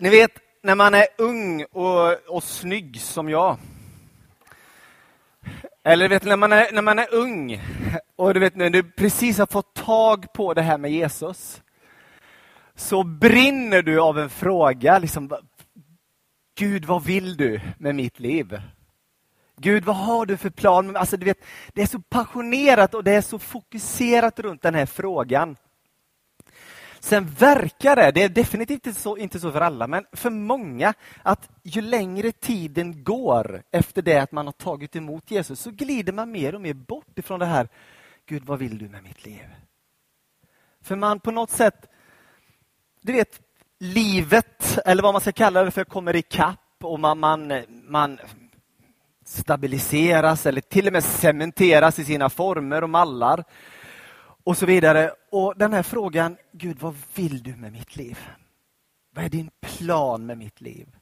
Ni vet, när man är ung och, och snygg som jag. Eller vet, när, man är, när man är ung och du vet, när du precis har fått tag på det här med Jesus. Så brinner du av en fråga. Liksom, Gud, vad vill du med mitt liv? Gud, vad har du för plan? Alltså, du vet, det är så passionerat och det är så fokuserat runt den här frågan. Sen verkar det, det är definitivt inte så, inte så för alla, men för många, att ju längre tiden går efter det att man har tagit emot Jesus, så glider man mer och mer bort ifrån det här, Gud, vad vill du med mitt liv? För man på något sätt, du vet, livet, eller vad man ska kalla det för, kommer ikapp och man, man, man stabiliseras eller till och med cementeras i sina former och mallar och så vidare. Och den här frågan, Gud, vad vill du med mitt liv? Vad är din plan med mitt liv?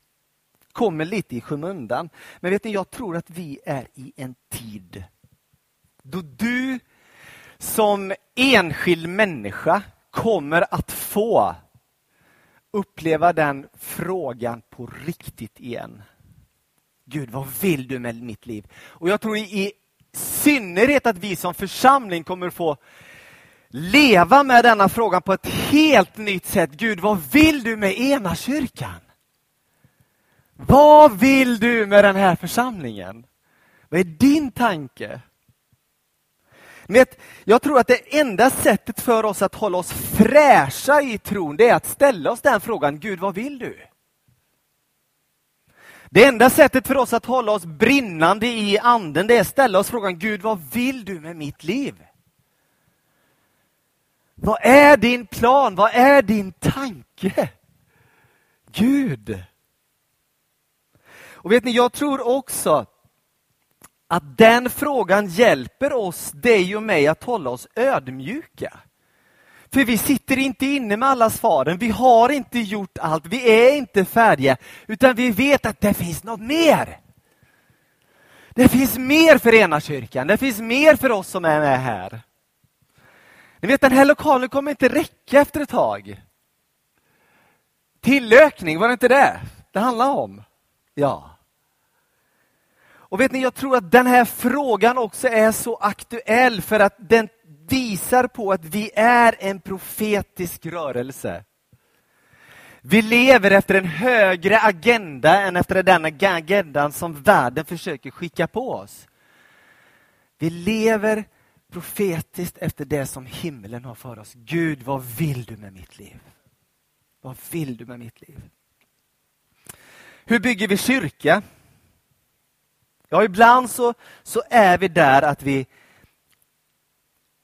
Kommer lite i skymundan. Men vet ni, jag tror att vi är i en tid då du som enskild människa kommer att få uppleva den frågan på riktigt igen. Gud, vad vill du med mitt liv? Och jag tror i synnerhet att vi som församling kommer få leva med denna fråga på ett helt nytt sätt. Gud, vad vill du med ena kyrkan? Vad vill du med den här församlingen? Vad är din tanke? Vet, jag tror att det enda sättet för oss att hålla oss fräscha i tron, det är att ställa oss den frågan, Gud vad vill du? Det enda sättet för oss att hålla oss brinnande i anden, det är att ställa oss frågan, Gud vad vill du med mitt liv? Vad är din plan? Vad är din tanke? Gud. Och vet ni, jag tror också att den frågan hjälper oss, dig och mig, att hålla oss ödmjuka. För vi sitter inte inne med alla svaren, vi har inte gjort allt, vi är inte färdiga, utan vi vet att det finns något mer. Det finns mer för ena kyrkan, det finns mer för oss som är med här. Ni vet, den här lokalen kommer inte räcka efter ett tag. Tillökning, var det inte det det handlar om? Ja. Och vet ni, jag tror att den här frågan också är så aktuell för att den visar på att vi är en profetisk rörelse. Vi lever efter en högre agenda än efter den agendan som världen försöker skicka på oss. Vi lever profetiskt efter det som himlen har för oss. Gud, vad vill du med mitt liv? Vad vill du med mitt liv? Hur bygger vi kyrka? Ja, ibland så, så är vi där att vi,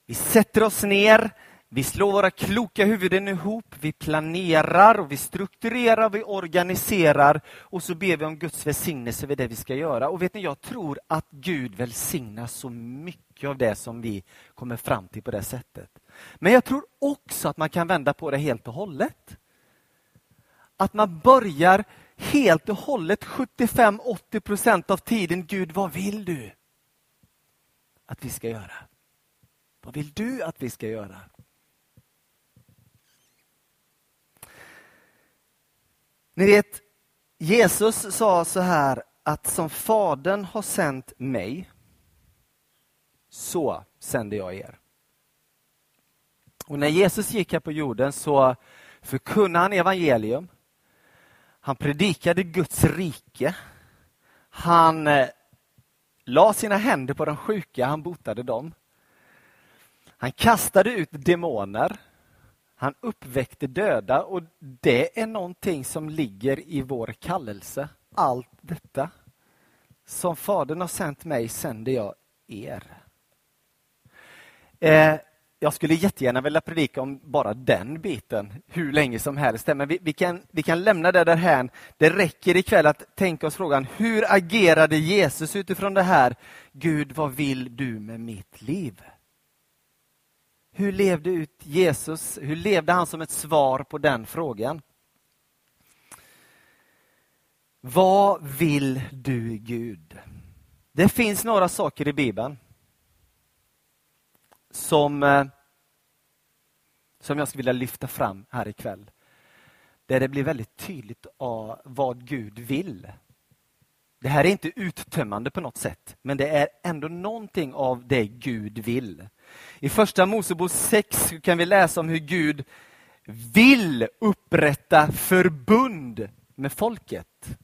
vi sätter oss ner, vi slår våra kloka huvuden ihop, vi planerar, och vi strukturerar, vi organiserar och så ber vi om Guds välsignelse över det vi ska göra. Och vet ni, jag tror att Gud välsignar så mycket av det som vi kommer fram till på det sättet. Men jag tror också att man kan vända på det helt och hållet. Att man börjar helt och hållet 75-80 procent av tiden, Gud vad vill du att vi ska göra? Vad vill du att vi ska göra? Ni vet, Jesus sa så här att som Fadern har sänt mig, så sänder jag er. Och när Jesus gick här på jorden så förkunnade han evangelium. Han predikade Guds rike. Han eh, la sina händer på de sjuka, han botade dem. Han kastade ut demoner. Han uppväckte döda och det är någonting som ligger i vår kallelse. Allt detta. Som Fadern har sänt mig sänder jag er. Eh, jag skulle jättegärna vilja predika om bara den biten hur länge som helst. Men vi, vi, kan, vi kan lämna det därhän. Det räcker ikväll att tänka oss frågan, hur agerade Jesus utifrån det här? Gud, vad vill du med mitt liv? Hur levde ut Jesus? Hur levde han som ett svar på den frågan? Vad vill du Gud? Det finns några saker i Bibeln som, eh, som jag skulle vilja lyfta fram här ikväll. där det blir väldigt tydligt ah, vad Gud vill. Det här är inte uttömmande på något sätt, men det är ändå någonting av det Gud vill. I första Mosebok 6 kan vi läsa om hur Gud vill upprätta förbund med folket.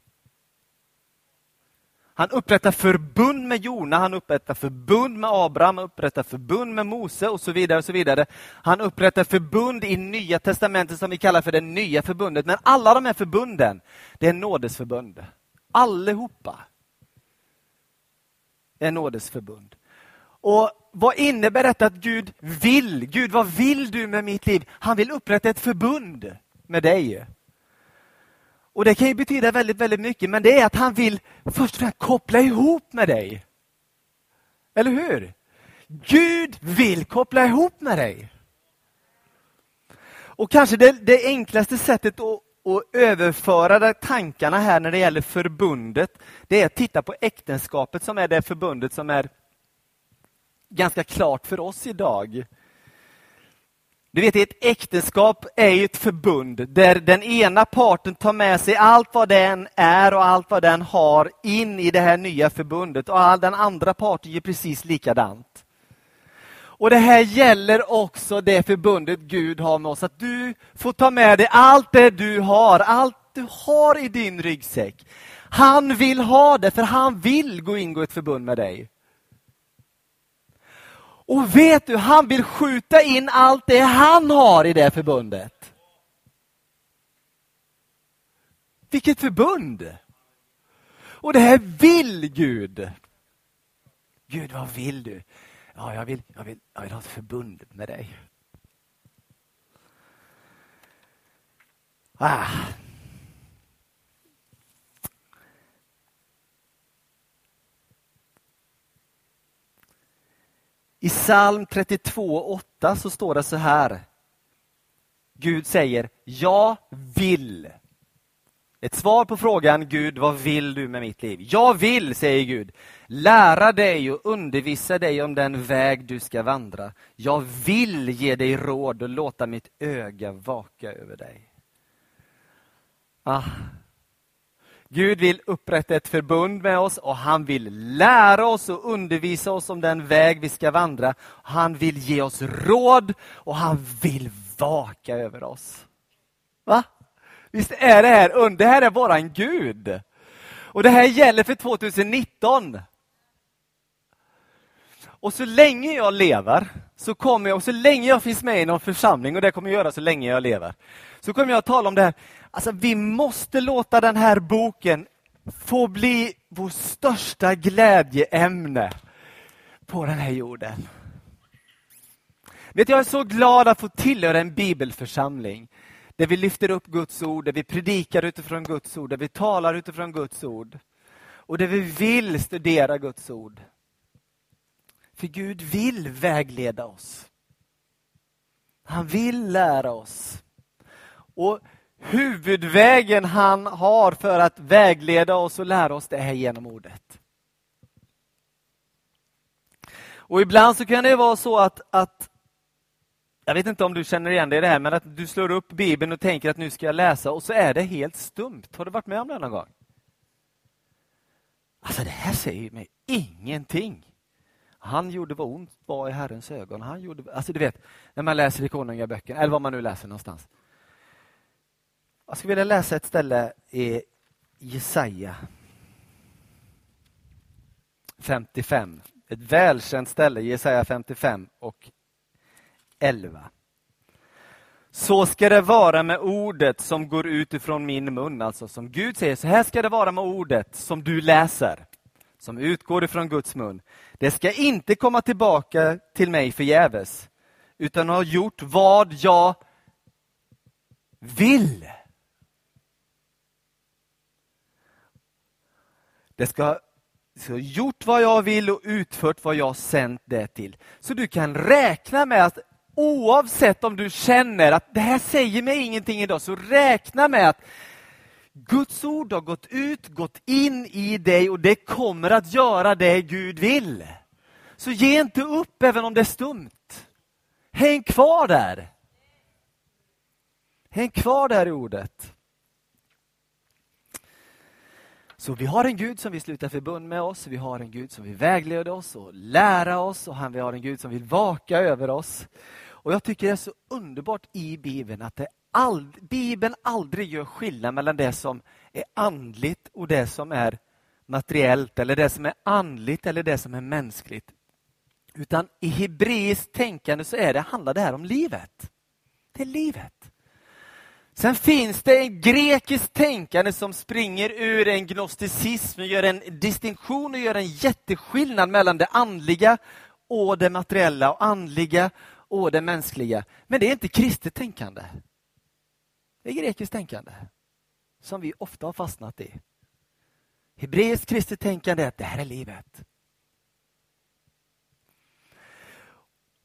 Han upprättar förbund med Jona, han upprättar förbund med Abraham, han upprättar förbund med Mose och så vidare. och så vidare. Han upprättar förbund i Nya testamentet som vi kallar för det nya förbundet. Men alla de här förbunden, det är nådesförbund. Allihopa är nådesförbund. Och Vad innebär detta att Gud vill? Gud, vad vill du med mitt liv? Han vill upprätta ett förbund med dig. Och Det kan ju betyda väldigt, väldigt mycket, men det är att han vill först och främst koppla ihop med dig. Eller hur? Gud vill koppla ihop med dig. Och kanske det, det enklaste sättet att, att överföra tankarna här när det gäller förbundet, det är att titta på äktenskapet som är det förbundet som är ganska klart för oss idag. Du vet, ett äktenskap är ett förbund där den ena parten tar med sig allt vad den är och allt vad den har in i det här nya förbundet och all den andra parten gör precis likadant. Och Det här gäller också det förbundet Gud har med oss, att du får ta med dig allt det du har, allt du har i din ryggsäck. Han vill ha det, för han vill gå ingå ett förbund med dig. Och vet du, han vill skjuta in allt det han har i det förbundet. Vilket förbund! Och det här vill Gud. Gud, vad vill du? Ja, jag vill, jag vill, jag vill ha ett förbund med dig. Ah. I psalm 32.8 så står det så här. Gud säger, jag vill. Ett svar på frågan, Gud, vad vill du med mitt liv? Jag vill, säger Gud, lära dig och undervisa dig om den väg du ska vandra. Jag vill ge dig råd och låta mitt öga vaka över dig. Ah, Gud vill upprätta ett förbund med oss och han vill lära oss och undervisa oss om den väg vi ska vandra. Han vill ge oss råd och han vill vaka över oss. Va? Visst är det här under? Det här är våran Gud. Och det här gäller för 2019. Och så länge jag lever, så kommer jag, och så länge jag finns med i någon församling, och det kommer jag göra så länge jag lever, så kommer jag att tala om det här. Alltså, vi måste låta den här boken få bli vår största glädjeämne på den här jorden. Vet, jag är så glad att få tillhöra en bibelförsamling där vi lyfter upp Guds ord, där vi predikar utifrån Guds ord, där vi talar utifrån Guds ord och där vi vill studera Guds ord. För Gud vill vägleda oss. Han vill lära oss. Och huvudvägen han har för att vägleda oss och lära oss det här genom ordet. Och ibland så kan det vara så att, att jag vet inte om du känner igen dig i det här, men att du slår upp Bibeln och tänker att nu ska jag läsa och så är det helt stumt. Har du varit med om det någon gång? Alltså det här säger mig ingenting. Han gjorde vad ont var i Herrens ögon. Han gjorde, alltså du vet, när man läser i Konungaböckerna, eller vad man nu läser någonstans. Jag skulle vilja läsa ett ställe i Jesaja 55. Ett välkänt ställe, Jesaja 55 och 11. Så ska det vara med ordet som går ut ifrån min mun. Alltså som Gud säger, så här ska det vara med ordet som du läser. Som utgår ifrån Guds mun. Det ska inte komma tillbaka till mig förgäves. Utan har gjort vad jag vill. Det ska, ha gjort vad jag vill och utfört vad jag sänt det till. Så du kan räkna med att oavsett om du känner att det här säger mig ingenting idag, så räkna med att Guds ord har gått ut, gått in i dig och det kommer att göra det Gud vill. Så ge inte upp även om det är stumt. Häng kvar där. Häng kvar där i ordet. Så vi har en Gud som vill sluta förbund med oss, vi har en Gud som vill vägleda oss och lära oss och han, vi har en Gud som vill vaka över oss. Och Jag tycker det är så underbart i Bibeln att det all, Bibeln aldrig gör skillnad mellan det som är andligt och det som är materiellt eller det som är andligt eller det som är mänskligt. Utan i hebreiskt tänkande så är det, handlar det här om livet. Det är livet. Sen finns det en grekiskt tänkande som springer ur en gnosticism och gör en distinktion och gör en jätteskillnad mellan det andliga och det materiella och andliga och det mänskliga. Men det är inte kristet tänkande. Det är grekiskt tänkande som vi ofta har fastnat i. Hebreiskt kristet tänkande är att det här är livet.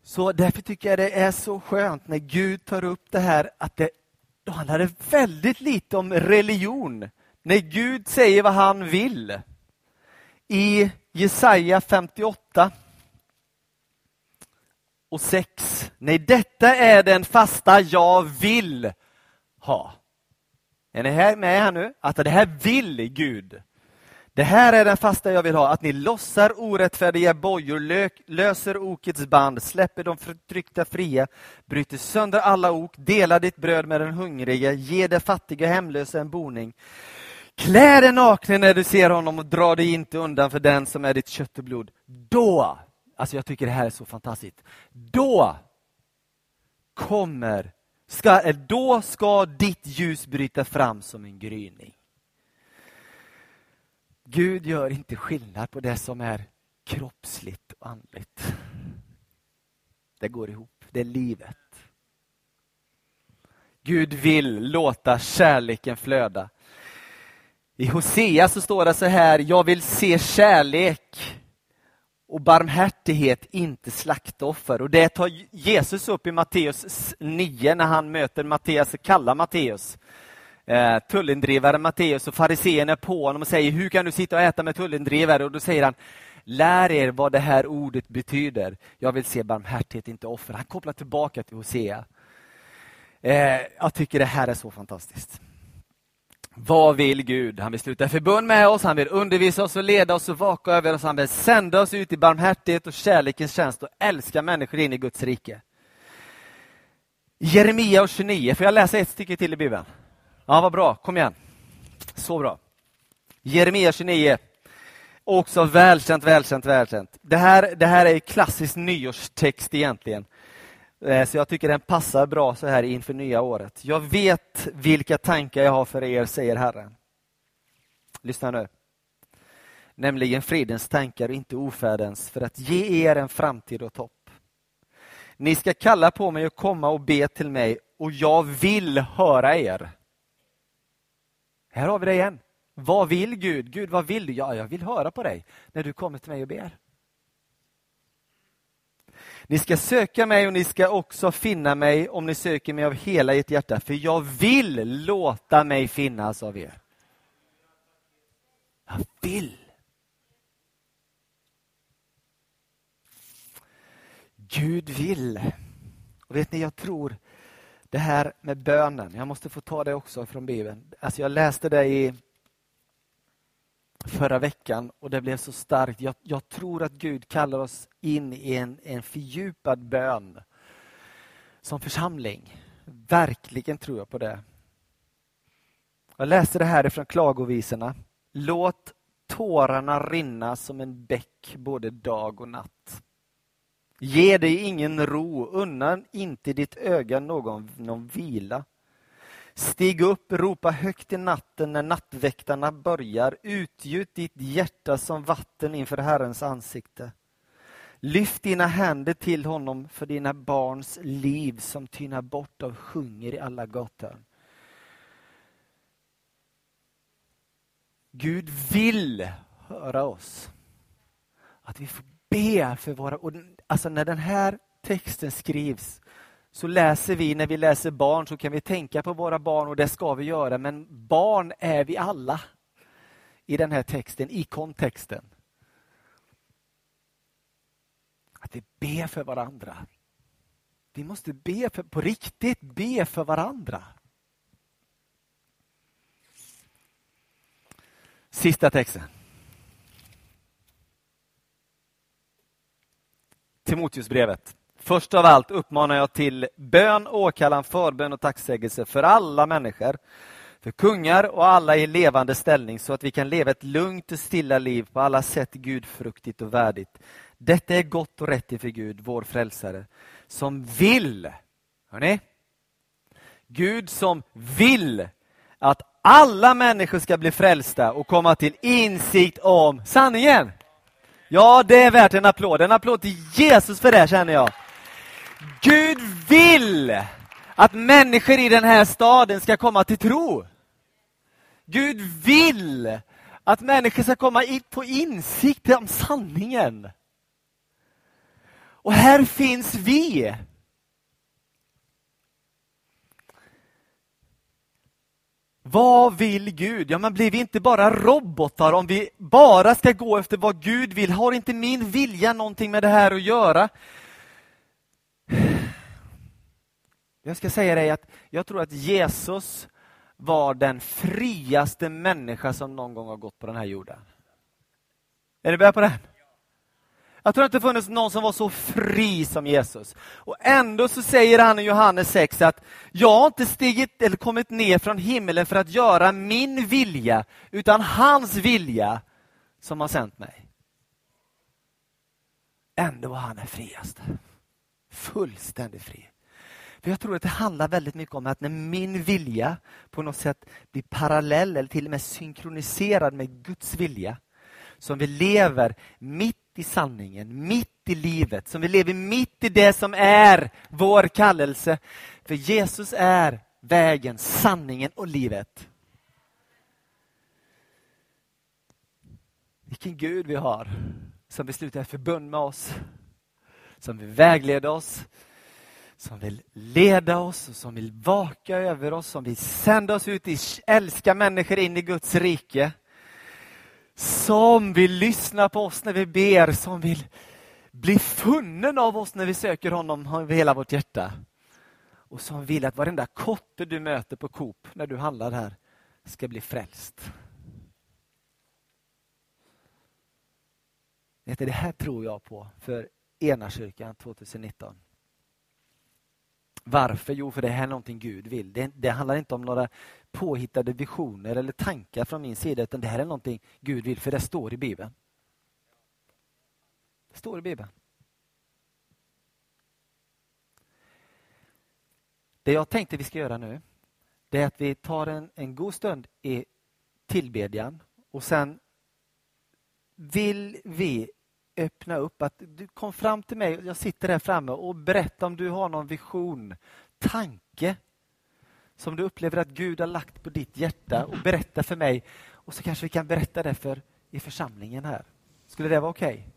Så därför tycker jag det är så skönt när Gud tar upp det här att det, då handlar det väldigt lite om religion. När Gud säger vad han vill. I Jesaja 58 och 6. Nej, detta är den fasta jag vill ha. Är ni här med här nu? Att det här vill Gud. Det här är den fasta jag vill ha, att ni lossar orättfärdiga bojor, löser okets band, släpper de förtryckta fria, bryter sönder alla ok, delar ditt bröd med den hungrige, ger det fattiga hemlösa en boning. Klä dig naken när du ser honom och dra dig inte undan för den som är ditt kött och blod. Då, alltså jag tycker det här är så fantastiskt, då kommer, ska, då ska ditt ljus bryta fram som en gryning. Gud gör inte skillnad på det som är kroppsligt och andligt. Det går ihop, det är livet. Gud vill låta kärleken flöda. I Hosea så står det så här, jag vill se kärlek och barmhärtighet, inte slaktoffer. Och Det tar Jesus upp i Matteus 9 när han möter Matteus, kallar Matteus eh, tullindrivare Matteus och fariséerna är på honom och säger, hur kan du sitta och äta med tullindrivare? Och då säger han, lär er vad det här ordet betyder. Jag vill se barmhärtighet, inte offer. Han kopplar tillbaka till Hosea. Eh, jag tycker det här är så fantastiskt. Vad vill Gud? Han vill sluta förbund med oss, han vill undervisa oss och leda oss och vaka över oss. Han vill sända oss ut i barmhärtighet och kärlekens tjänst och älska människor in i Guds rike. Jeremia och 29, får jag läsa ett stycke till i Bibeln? Ja, vad bra. Kom igen. Så bra. Jeremia 29. Också välkänt, välkänt, välkänt. Det här, det här är klassisk nyårstext egentligen. Eh, så jag tycker den passar bra så här inför nya året. Jag vet vilka tankar jag har för er, säger Herren. Lyssna nu. Nämligen fridens tankar och inte ofärdens, för att ge er en framtid och hopp. Ni ska kalla på mig och komma och be till mig, och jag vill höra er. Här har vi det igen. Vad vill Gud? Gud, vad vill du? Ja, jag vill höra på dig när du kommer till mig och ber. Ni ska söka mig och ni ska också finna mig om ni söker mig av hela ert hjärta, för jag vill låta mig finnas av er. Jag vill. Gud vill. Och vet ni, jag tror det här med bönen, jag måste få ta det också från Bibeln. Alltså jag läste det i förra veckan och det blev så starkt. Jag, jag tror att Gud kallar oss in i en, en fördjupad bön som församling. Verkligen tror jag på det. Jag läser det här ifrån klagovisorna. Låt tårarna rinna som en bäck både dag och natt. Ge dig ingen ro, unna inte ditt öga någon, någon vila. Stig upp, ropa högt i natten när nattväktarna börjar. Utgjut ditt hjärta som vatten inför Herrens ansikte. Lyft dina händer till honom för dina barns liv som tynar bort av hunger i alla gator. Gud vill höra oss. Att vi får be för våra... Och alltså när den här texten skrivs så läser vi, när vi läser barn, så kan vi tänka på våra barn och det ska vi göra, men barn är vi alla i den här texten, i kontexten. Att vi ber för varandra. Vi måste be för, på riktigt, be för varandra. Sista texten. Timoteusbrevet. Först av allt uppmanar jag till bön, åkallan, förbön och tacksägelse för alla människor, för kungar och alla i levande ställning så att vi kan leva ett lugnt och stilla liv på alla sätt gudfruktigt och värdigt. Detta är gott och rätt inför Gud, vår frälsare, som vill, hörni? Gud som vill att alla människor ska bli frälsta och komma till insikt om sanningen. Ja, det är värt en applåd. En applåd till Jesus för det känner jag. Gud vill att människor i den här staden ska komma till tro. Gud vill att människor ska komma på insikt om sanningen. Och här finns vi. Vad vill Gud? Ja, men blir vi inte bara robotar om vi bara ska gå efter vad Gud vill? Har inte min vilja någonting med det här att göra? Jag ska säga dig att jag tror att Jesus var den friaste människa som någon gång har gått på den här jorden. Är ni med på det? Jag tror inte det funnits någon som var så fri som Jesus. Och ändå så säger han i Johannes 6 att jag har inte stigit eller kommit ner från himlen för att göra min vilja, utan hans vilja som har sänt mig. Ändå var han den friaste. Fullständigt fri. För Jag tror att det handlar väldigt mycket om att när min vilja på något sätt blir parallell eller till och med synkroniserad med Guds vilja, som vi lever mitt i sanningen, mitt i livet, som vi lever mitt i det som är vår kallelse. För Jesus är vägen, sanningen och livet. Vilken Gud vi har som vill sluta förbund med oss, som vill vägleda oss, som vill leda oss, och som vill vaka över oss, som vill sända oss ut i älska människor in i Guds rike. Som vill lyssna på oss när vi ber, som vill bli funnen av oss när vi söker honom av hela vårt hjärta. Och som vill att varenda kotte du möter på Coop när du handlar här ska bli frälst. Det här tror jag på för Enakyrkan 2019. Varför? Jo, för det här är någonting Gud vill. Det, det, handlar inte om några påhittade visioner eller tankar från min sida, utan det här är någonting Gud vill, för det står i Bibeln. Det står i Bibeln. Det jag tänkte vi ska göra nu, det är att vi tar en, en god stund i tillbedjan och sen vill vi öppna upp. Att du kom fram till mig, jag sitter här framme och berätta om du har någon vision, tanke som du upplever att Gud har lagt på ditt hjärta och berätta för mig. Och så kanske vi kan berätta det för i församlingen här. Skulle det vara okej? Okay?